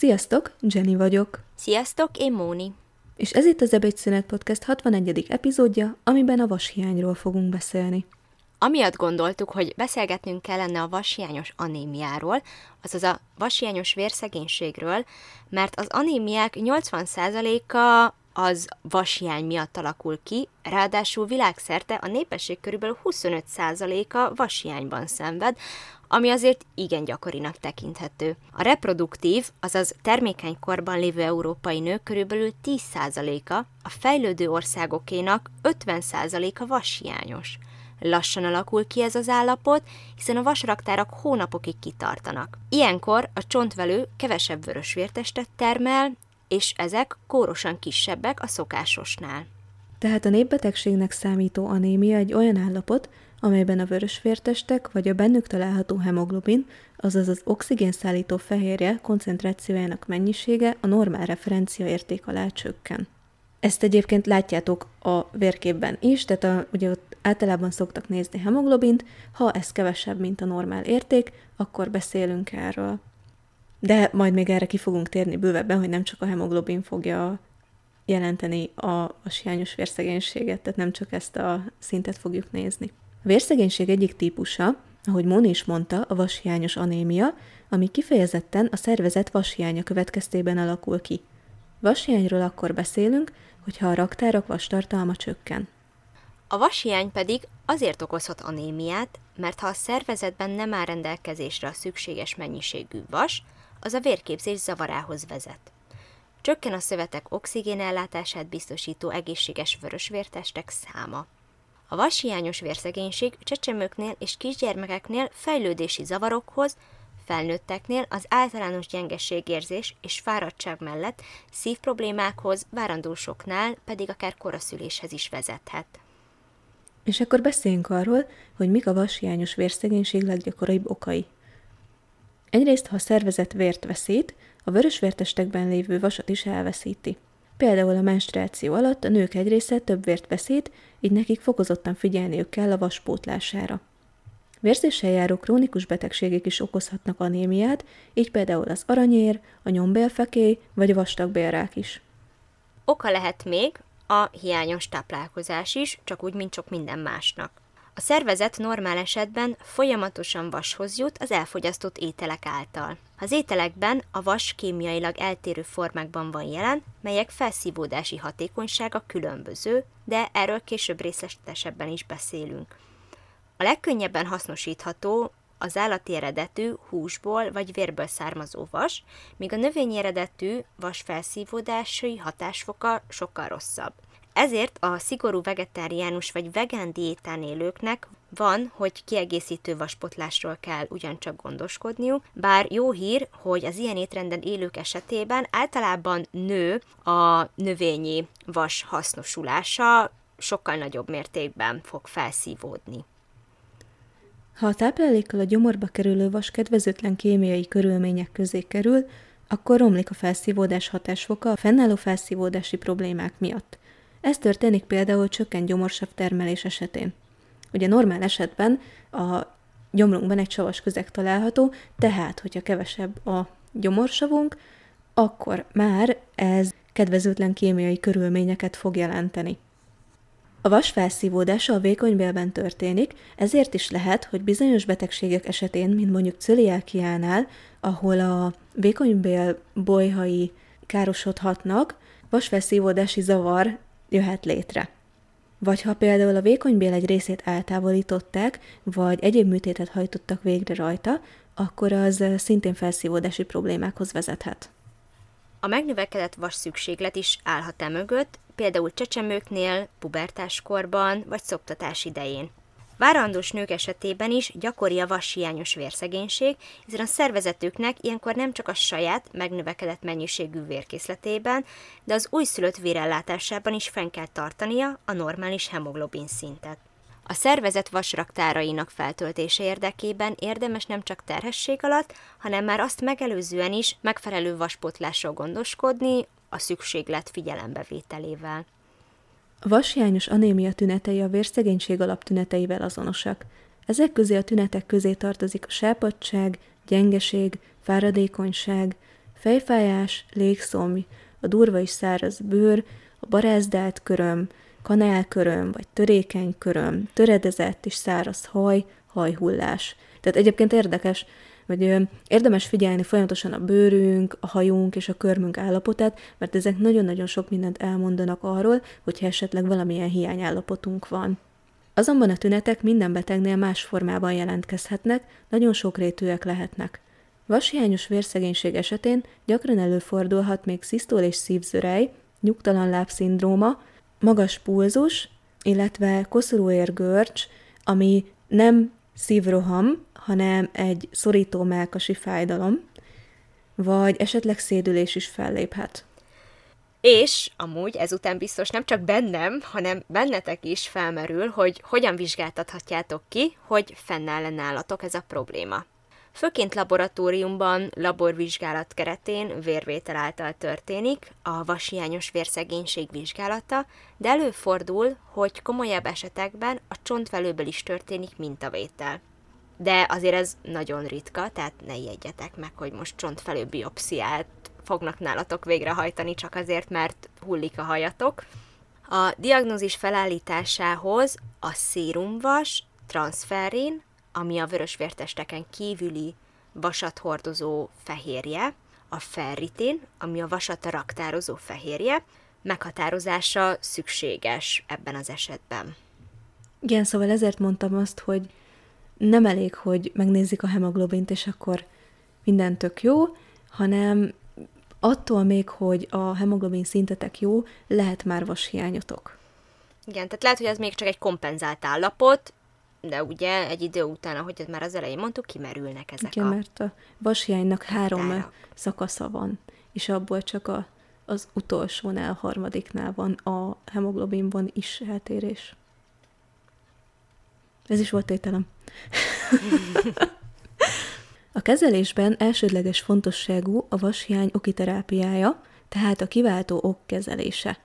Sziasztok, Jenny vagyok. Sziasztok, én Móni. És ez itt az Ebédszünet Podcast 61. epizódja, amiben a vashiányról fogunk beszélni. Amiatt gondoltuk, hogy beszélgetnünk kellene a vashiányos anémiáról, azaz a vashiányos vérszegénységről, mert az anémiák 80%-a az vashiány miatt alakul ki, ráadásul világszerte a népesség körülbelül 25%-a vashiányban szenved, ami azért igen gyakorinak tekinthető. A reproduktív, azaz termékeny korban lévő európai nők körülbelül 10%-a, a fejlődő országokénak 50%-a vashiányos. Lassan alakul ki ez az állapot, hiszen a vasraktárak hónapokig kitartanak. Ilyenkor a csontvelő kevesebb vörösvértestet termel, és ezek kórosan kisebbek a szokásosnál. Tehát a népbetegségnek számító anémia egy olyan állapot, amelyben a vörösvértestek vagy a bennük található hemoglobin, azaz az oxigénszállító fehérje koncentrációjának mennyisége a normál referencia érték alá csökken. Ezt egyébként látjátok a vérképben is, tehát a, ugye ott általában szoktak nézni hemoglobint, ha ez kevesebb, mint a normál érték, akkor beszélünk erről. De majd még erre ki fogunk térni bővebben, hogy nem csak a hemoglobin fogja jelenteni a, a siányos vérszegénységet, tehát nem csak ezt a szintet fogjuk nézni. A vérszegénység egyik típusa, ahogy Móni is mondta, a vashiányos anémia, ami kifejezetten a szervezet vashiánya következtében alakul ki. Vashiányról akkor beszélünk, hogyha a raktárok vastartalma csökken. A vashiány pedig azért okozhat anémiát, mert ha a szervezetben nem áll rendelkezésre a szükséges mennyiségű vas, az a vérképzés zavarához vezet. Csökken a szövetek oxigénellátását biztosító egészséges vörösvértestek száma. A vashiányos vérszegénység csecsemőknél és kisgyermekeknél fejlődési zavarokhoz, felnőtteknél az általános gyengességérzés és fáradtság mellett szívproblémákhoz, várandósoknál pedig akár koraszüléshez is vezethet. És akkor beszéljünk arról, hogy mik a vashiányos vérszegénység leggyakoribb okai. Egyrészt, ha a szervezet vért veszít, a vörösvértestekben lévő vasat is elveszíti. Például a menstruáció alatt a nők egy része több vért veszít, így nekik fokozottan figyelniük kell a vaspótlására. Vérzéssel járó krónikus betegségek is okozhatnak anémiát, így például az aranyér, a nyombélfekély vagy a vastagbélrák is. Oka lehet még a hiányos táplálkozás is, csak úgy, mint sok minden másnak. A szervezet normál esetben folyamatosan vashoz jut az elfogyasztott ételek által. Az ételekben a vas kémiailag eltérő formákban van jelen, melyek felszívódási hatékonysága különböző, de erről később részletesebben is beszélünk. A legkönnyebben hasznosítható az állati eredetű húsból vagy vérből származó vas, míg a növényi eredetű vas felszívódási hatásfoka sokkal rosszabb. Ezért a szigorú vegetáriánus vagy vegán diétán élőknek van, hogy kiegészítő vaspotlásról kell ugyancsak gondoskodniuk, bár jó hír, hogy az ilyen étrenden élők esetében általában nő a növényi vas hasznosulása, sokkal nagyobb mértékben fog felszívódni. Ha a táplálékkal a gyomorba kerülő vas kedvezőtlen kémiai körülmények közé kerül, akkor romlik a felszívódás hatásfoka a fennálló felszívódási problémák miatt. Ez történik például csökkent gyomorsav termelés esetén. Ugye normál esetben a gyomrunkban egy savas közeg található, tehát, hogyha kevesebb a gyomorsavunk, akkor már ez kedvezőtlen kémiai körülményeket fog jelenteni. A vas felszívódása a vékonybélben történik, ezért is lehet, hogy bizonyos betegségek esetén, mint mondjuk cöliákiánál, ahol a vékonybél bolyhai károsodhatnak, vasfelszívódási zavar jöhet létre. Vagy ha például a vékonybél egy részét eltávolították, vagy egyéb műtétet hajtottak végre rajta, akkor az szintén felszívódási problémákhoz vezethet. A megnövekedett vas szükséglet is állhat e mögött, például csecsemőknél, pubertáskorban vagy szoptatás idején. Várandós nők esetében is gyakori a vashiányos vérszegénység, hiszen a szervezetüknek ilyenkor nem csak a saját megnövekedett mennyiségű vérkészletében, de az újszülött vérellátásában is fenn kell tartania a normális hemoglobin szintet. A szervezet vasraktárainak feltöltése érdekében érdemes nem csak terhesség alatt, hanem már azt megelőzően is megfelelő vaspótlásról gondoskodni a szükséglet figyelembevételével. A vashiányos anémia tünetei a vérszegénység alaptüneteivel azonosak. Ezek közé a tünetek közé tartozik a sápadság, gyengeség, fáradékonyság, fejfájás, légszomj, a durva és száraz bőr, a barázdált köröm, kanálköröm, vagy törékeny köröm, töredezett és száraz haj, hajhullás. Tehát egyébként érdekes, hogy érdemes figyelni folyamatosan a bőrünk, a hajunk és a körmünk állapotát, mert ezek nagyon-nagyon sok mindent elmondanak arról, hogyha esetleg valamilyen hiányállapotunk van. Azonban a tünetek minden betegnél más formában jelentkezhetnek, nagyon sokrétűek lehetnek. Vashiányos vérszegénység esetén gyakran előfordulhat még szisztól és szívzörej, nyugtalan lábszindróma, magas pulzus, illetve koszorúérgörcs, ami nem szívroham, hanem egy szorító melkasi fájdalom, vagy esetleg szédülés is felléphet. És amúgy ezután biztos nem csak bennem, hanem bennetek is felmerül, hogy hogyan vizsgáltathatjátok ki, hogy fennáll nálatok ez a probléma. Főként laboratóriumban, laborvizsgálat keretén vérvétel által történik a vashiányos vérszegénység vizsgálata, de előfordul, hogy komolyabb esetekben a csontvelőből is történik mintavétel. De azért ez nagyon ritka, tehát ne ijedjetek meg, hogy most csontfelő biopsziát fognak nálatok végrehajtani csak azért, mert hullik a hajatok. A diagnózis felállításához a szérumvas, transferin, ami a vörösvértesteken kívüli vasat hordozó fehérje, a ferritin, ami a vasat raktározó fehérje, meghatározása szükséges ebben az esetben. Igen, szóval ezért mondtam azt, hogy nem elég, hogy megnézzük a hemoglobint, és akkor minden tök jó, hanem attól még, hogy a hemoglobin szintetek jó, lehet már vashiányotok. Igen, tehát lehet, hogy ez még csak egy kompenzált állapot, de ugye egy idő után, ahogy már az elején mondtuk, kimerülnek ezek Igen, a... mert a vashiánynak három szakasza van, és abból csak a, az utolsónál, a harmadiknál van a hemoglobinban is eltérés. Ez is volt tételem. a kezelésben elsődleges fontosságú a vashiány okiterápiája, tehát a kiváltó ok kezelése.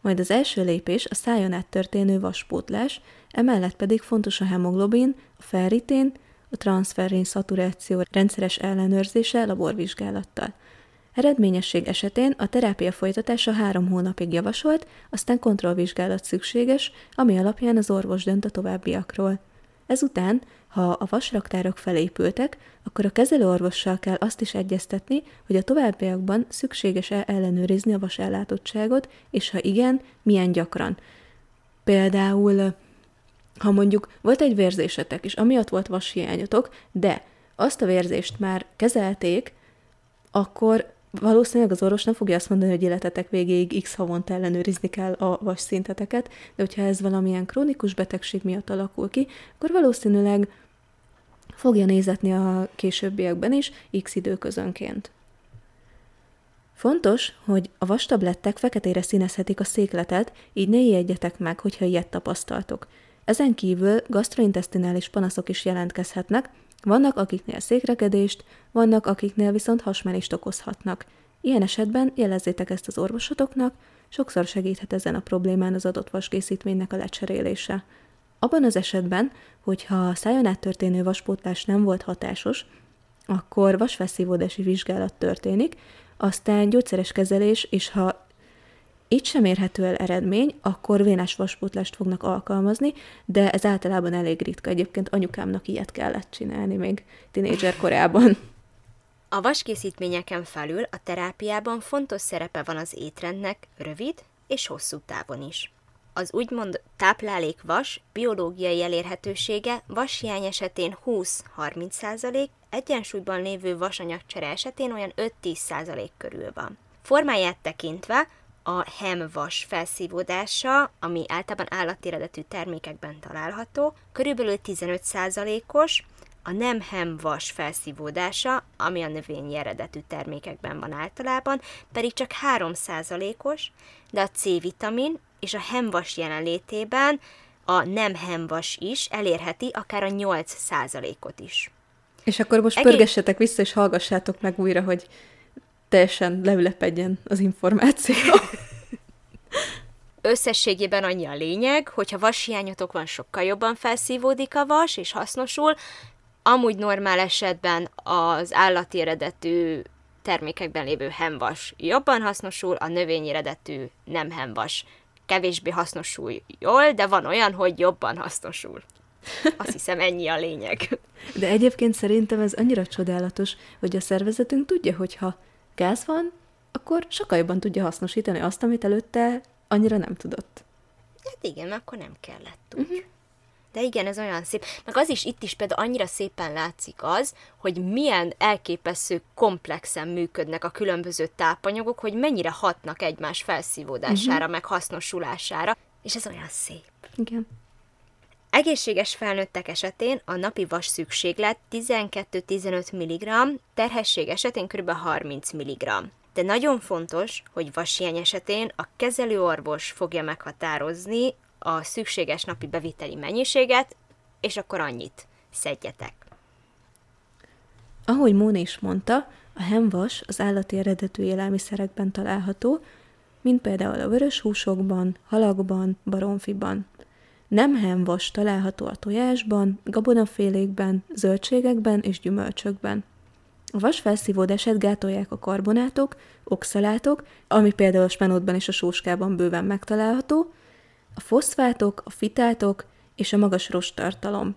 Majd az első lépés a szájon át történő vaspótlás, emellett pedig fontos a hemoglobin, a ferritén, a transferrin szaturáció rendszeres ellenőrzése laborvizsgálattal. Eredményesség esetén a terápia folytatása három hónapig javasolt, aztán kontrollvizsgálat szükséges, ami alapján az orvos dönt a továbbiakról. Ezután, ha a vasraktárok felépültek, akkor a kezelőorvossal kell azt is egyeztetni, hogy a továbbiakban szükséges-e ellenőrizni a vasellátottságot, és ha igen, milyen gyakran. Például, ha mondjuk volt egy vérzésetek, és amiatt volt vashiányotok, de azt a vérzést már kezelték, akkor valószínűleg az orvos nem fogja azt mondani, hogy életetek végéig x havonta ellenőrizni kell a vas szinteteket, de hogyha ez valamilyen krónikus betegség miatt alakul ki, akkor valószínűleg fogja nézetni a későbbiekben is x időközönként. Fontos, hogy a vastablettek feketére színezhetik a székletet, így ne ijedjetek meg, hogyha ilyet tapasztaltok. Ezen kívül gastrointestinális panaszok is jelentkezhetnek, vannak, akiknél székrekedést, vannak, akiknél viszont hasmenést okozhatnak. Ilyen esetben jelezzétek ezt az orvosotoknak, sokszor segíthet ezen a problémán az adott vaskészítménynek a lecserélése. Abban az esetben, hogyha a szájon át történő vaspótlás nem volt hatásos, akkor vasfelszívódási vizsgálat történik, aztán gyógyszeres kezelés, és ha itt sem érhető el eredmény, akkor vénás vaspótlást fognak alkalmazni, de ez általában elég ritka. Egyébként anyukámnak ilyet kellett csinálni még tinédzser korában. A vaskészítményeken felül a terápiában fontos szerepe van az étrendnek rövid és hosszú távon is. Az úgymond táplálékvas biológiai elérhetősége vashiány esetén 20-30%, egyensúlyban lévő vasanyagcsere esetén olyan 5-10% körül van. Formáját tekintve a hemvas felszívódása, ami általában állati eredetű termékekben található, körülbelül 15%-os, a nem hemvas felszívódása, ami a növényi eredetű termékekben van általában, pedig csak 3%-os, de a C-vitamin és a hemvas jelenlétében a nem hemvas is elérheti akár a 8%-ot is. És akkor most Egész... pörgessetek vissza, és hallgassátok meg újra, hogy teljesen leülepedjen az információ. Összességében annyi a lényeg, hogyha vashiányotok van, sokkal jobban felszívódik a vas, és hasznosul. Amúgy normál esetben az állati eredetű termékekben lévő hemvas jobban hasznosul, a növényeredetű nem hemvas kevésbé hasznosul jól, de van olyan, hogy jobban hasznosul. Azt hiszem, ennyi a lényeg. De egyébként szerintem ez annyira csodálatos, hogy a szervezetünk tudja, hogy ha gáz van, akkor sokkal jobban tudja hasznosítani azt, amit előtte annyira nem tudott. Hát igen, akkor nem kellett úgy. Uh-huh. De igen, ez olyan szép. Meg az is itt is például annyira szépen látszik az, hogy milyen elképesztő komplexen működnek a különböző tápanyagok, hogy mennyire hatnak egymás felszívódására, uh-huh. meg hasznosulására, és ez olyan szép. Igen. Egészséges felnőttek esetén a napi vas szükséglet 12-15 mg, terhesség esetén kb. 30 mg. De nagyon fontos, hogy vashiány esetén a kezelőorvos fogja meghatározni a szükséges napi beviteli mennyiséget, és akkor annyit szedjetek. Ahogy Móni is mondta, a hemvas az állati eredetű élelmiszerekben található, mint például a vörös húsokban, halakban, baromfiban. Nem hemvas található a tojásban, gabonafélékben, zöldségekben és gyümölcsökben. A vas felszívódását gátolják a karbonátok, oxalátok, ami például a spenótban és a sóskában bőven megtalálható, a foszfátok, a fitátok és a magas rostartalom.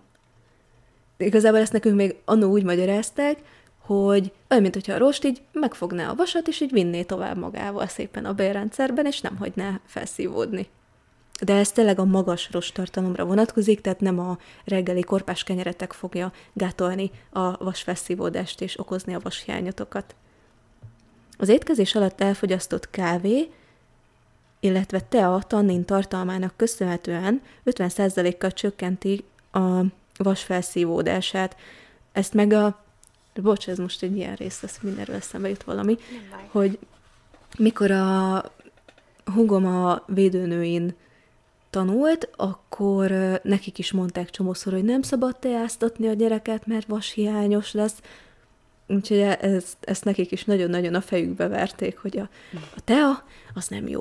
Igazából ezt nekünk még annó úgy magyarázták, hogy olyan, mint a rost így megfogná a vasat, és így vinné tovább magával szépen a bélrendszerben, és nem hagyná felszívódni. De ez tényleg a magas rostartalomra vonatkozik, tehát nem a reggeli korpás kenyeretek fogja gátolni a vasfelszívódást és okozni a vashiányotokat. Az étkezés alatt elfogyasztott kávé, illetve tea tannin tartalmának köszönhetően 50%-kal csökkenti a vasfelszívódását. Ezt meg a... Bocs, ez most egy ilyen rész lesz, mindenről eszembe jut valami, hogy mikor a hugom a védőnőin tanult, akkor nekik is mondták csomószor, hogy nem szabad teáztatni a gyereket, mert vashiányos lesz. Úgyhogy e- ezt, ezt nekik is nagyon-nagyon a fejükbe verték, hogy a, a tea az nem jó.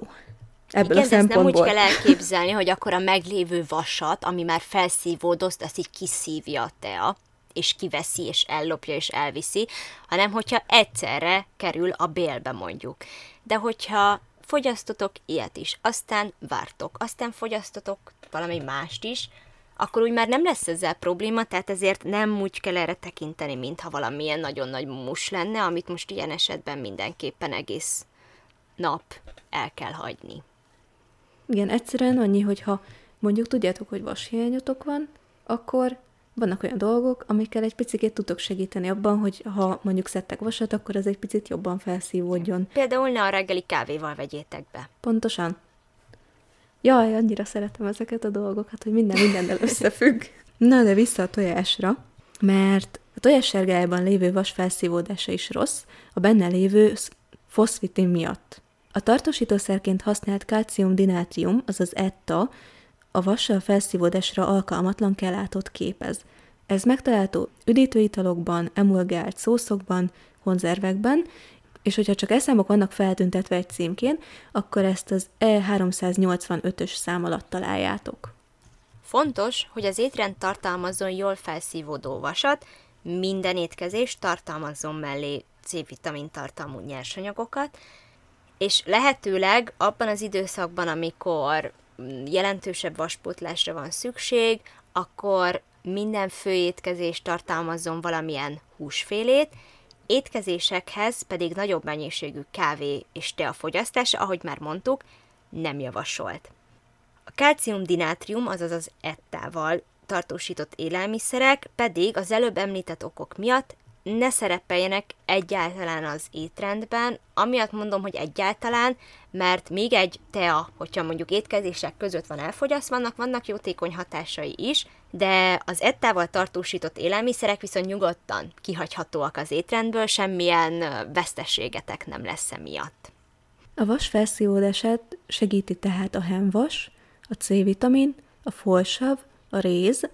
Ebből Igen, a szempontból. ezt nem úgy kell elképzelni, hogy akkor a meglévő vasat, ami már felszívódott, azt így kiszívja a tea, és kiveszi, és ellopja, és elviszi, hanem hogyha egyszerre kerül a bélbe mondjuk. De hogyha fogyasztotok ilyet is, aztán vártok, aztán fogyasztotok valami mást is, akkor úgy már nem lesz ezzel probléma, tehát ezért nem úgy kell erre tekinteni, mintha valamilyen nagyon nagy mus lenne, amit most ilyen esetben mindenképpen egész nap el kell hagyni. Igen, egyszerűen annyi, hogyha mondjuk tudjátok, hogy vashiányotok van, akkor vannak olyan dolgok, amikkel egy picit tudok segíteni abban, hogy ha mondjuk szedtek vasat, akkor az egy picit jobban felszívódjon. Például ne a reggeli kávéval vegyétek be. Pontosan. Jaj, annyira szeretem ezeket a dolgokat, hogy minden mindennel összefügg. Na, de vissza a tojásra, mert a tojássárgájában lévő vas felszívódása is rossz, a benne lévő foszfitin miatt. A tartósítószerként használt kalcium-dinátrium, azaz ETTA, a vassal felszívódásra alkalmatlan kelátot képez. Ez megtalálható üdítőitalokban, emulgált szószokban, konzervekben, és hogyha csak eszámok vannak feltüntetve egy címkén, akkor ezt az E385-ös szám alatt találjátok. Fontos, hogy az étrend tartalmazzon jól felszívódó vasat, minden étkezés tartalmazzon mellé C-vitamin tartalmú nyersanyagokat, és lehetőleg abban az időszakban, amikor jelentősebb vaspótlásra van szükség, akkor minden főétkezés tartalmazzon valamilyen húsfélét, étkezésekhez pedig nagyobb mennyiségű kávé és tea fogyasztása, ahogy már mondtuk, nem javasolt. A kalcium-dinátrium, azaz az ettával tartósított élelmiszerek pedig az előbb említett okok miatt ne szerepeljenek egyáltalán az étrendben, amiatt mondom, hogy egyáltalán, mert még egy tea, hogyha mondjuk étkezések között van elfogyasztva, vannak, vannak jótékony hatásai is, de az ettával tartósított élelmiszerek viszont nyugodtan kihagyhatóak az étrendből, semmilyen veszteségetek nem lesz emiatt. A vas felszívódását segíti tehát a hemvas, a C-vitamin, a folsav, a réz,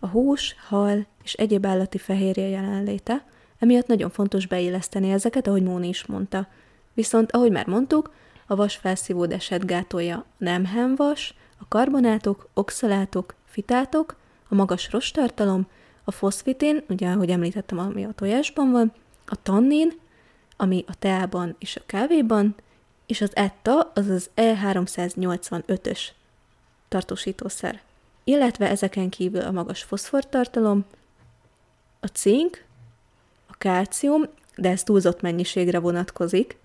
a hús, hal és egyéb állati fehérje jelenléte, emiatt nagyon fontos beilleszteni ezeket, ahogy Móni is mondta. Viszont, ahogy már mondtuk, a vas felszívódását gátolja nem hemvas, a karbonátok, oxalátok, fitátok, a magas rostartalom, a foszfitin, ugye, ahogy említettem, ami a tojásban van, a tannin, ami a teában és a kávéban, és az ETA, azaz E385-ös tartósítószer. Illetve ezeken kívül a magas foszfortartalom, a cink, a kálcium, de ez túlzott mennyiségre vonatkozik,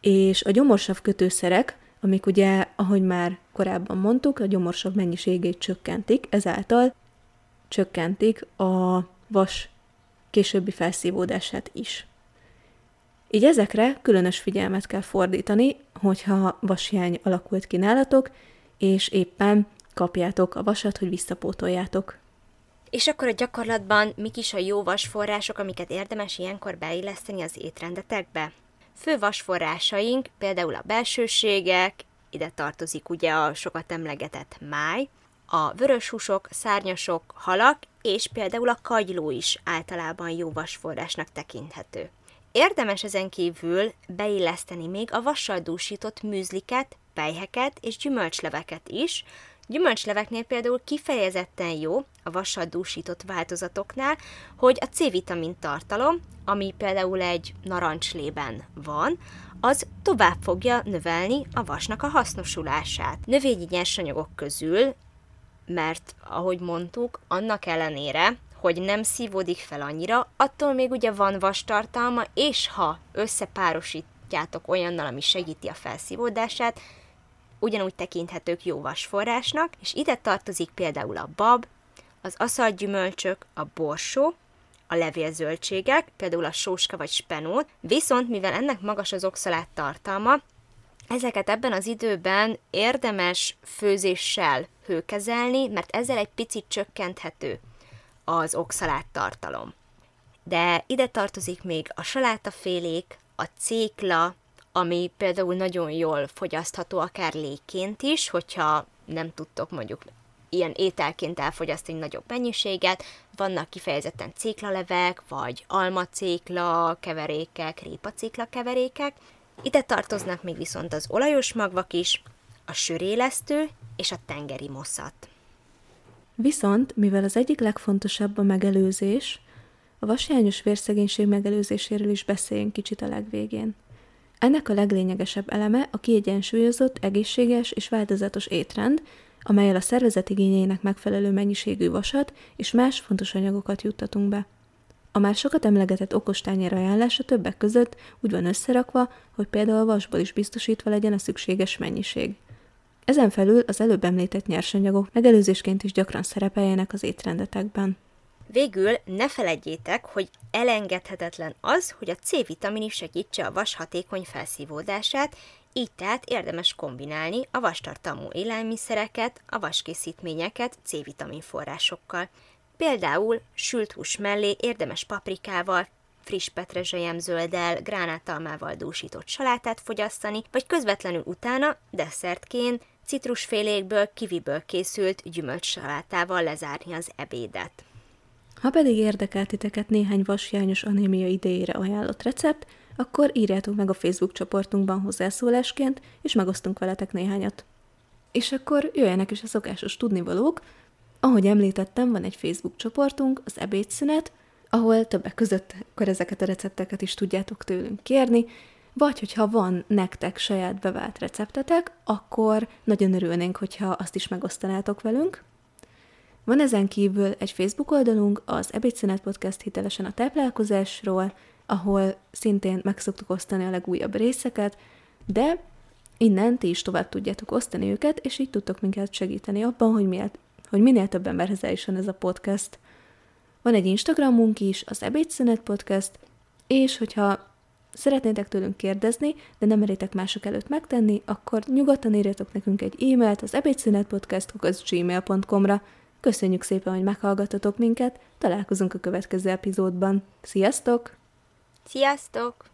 és a gyomorsav kötőszerek, amik ugye, ahogy már korábban mondtuk, a gyomorsav mennyiségét csökkentik, ezáltal csökkentik a vas későbbi felszívódását is. Így ezekre különös figyelmet kell fordítani, hogyha vashiány alakult ki nálatok, és éppen kapjátok a vasat, hogy visszapótoljátok. És akkor a gyakorlatban mik is a jó vasforrások, amiket érdemes ilyenkor beilleszteni az étrendetekbe? Fő vasforrásaink például a belsőségek, ide tartozik ugye a sokat emlegetett máj, a vörös húsok, szárnyasok, halak, és például a kagyló is általában jó vasforrásnak tekinthető. Érdemes ezen kívül beilleszteni még a vassal dúsított műzliket, pejheket és gyümölcsleveket is. Gyümölcsleveknél például kifejezetten jó a vassal dúsított változatoknál, hogy a C-vitamin tartalom, ami például egy narancslében van, az tovább fogja növelni a vasnak a hasznosulását. Növényi nyersanyagok közül, mert ahogy mondtuk, annak ellenére, hogy nem szívódik fel annyira, attól még ugye van vastartalma, és ha összepárosítjátok olyannal, ami segíti a felszívódását, ugyanúgy tekinthetők jó vasforrásnak, és ide tartozik például a bab, az aszalgyümölcsök, a borsó, a levélzöldségek, például a sóska vagy spenót, viszont mivel ennek magas az oxalát tartalma, ezeket ebben az időben érdemes főzéssel hőkezelni, mert ezzel egy picit csökkenthető az oxalát tartalom. De ide tartozik még a salátafélék, a cékla, ami például nagyon jól fogyasztható akár légként is, hogyha nem tudtok mondjuk ilyen ételként elfogyasztani nagyobb mennyiséget, vannak kifejezetten céklalevek, vagy almacékla keverékek, répacékla keverékek. Ide tartoznak még viszont az olajos magvak is, a sörélesztő és a tengeri moszat. Viszont, mivel az egyik legfontosabb a megelőzés, a vasjányos vérszegénység megelőzéséről is beszéljünk kicsit a legvégén. Ennek a leglényegesebb eleme a kiegyensúlyozott, egészséges és változatos étrend, amelyel a szervezet igényeinek megfelelő mennyiségű vasat és más fontos anyagokat juttatunk be. A már sokat emlegetett okostányér ajánlása többek között úgy van összerakva, hogy például vasból is biztosítva legyen a szükséges mennyiség. Ezen felül az előbb említett nyersanyagok megelőzésként is gyakran szerepeljenek az étrendetekben. Végül ne feledjétek, hogy elengedhetetlen az, hogy a C-vitamin is segítse a vas hatékony felszívódását, így tehát érdemes kombinálni a vastartalmú élelmiszereket, a vaskészítményeket C-vitamin forrásokkal. Például sült hús mellé érdemes paprikával, friss petrezselyemzölddel, gránátalmával dúsított salátát fogyasztani, vagy közvetlenül utána, desszertként, citrusfélékből, kiviből készült gyümölcsalátával lezárni az ebédet. Ha pedig érdekelt titeket néhány vasjányos anémia idejére ajánlott recept, akkor írjátok meg a Facebook csoportunkban hozzászólásként, és megosztunk veletek néhányat. És akkor jöjjenek is a szokásos tudnivalók. Ahogy említettem, van egy Facebook csoportunk, az ebédszünet, ahol többek között akkor ezeket a recepteket is tudjátok tőlünk kérni, vagy hogyha van nektek saját bevált receptetek, akkor nagyon örülnénk, hogyha azt is megosztanátok velünk. Van ezen kívül egy Facebook oldalunk, az Ebédszünet Podcast hitelesen a táplálkozásról, ahol szintén meg szoktuk osztani a legújabb részeket, de innen ti is tovább tudjátok osztani őket, és így tudtok minket segíteni abban, hogy, minél, hogy minél több emberhez eljusson ez a podcast. Van egy Instagramunk is, az Ebédszünet Podcast, és hogyha szeretnétek tőlünk kérdezni, de nem meritek mások előtt megtenni, akkor nyugodtan írjatok nekünk egy e-mailt az ebédszünetpodcast.gmail.com-ra. Köszönjük szépen, hogy meghallgatotok minket, találkozunk a következő epizódban. Sziasztok! Sziasztok!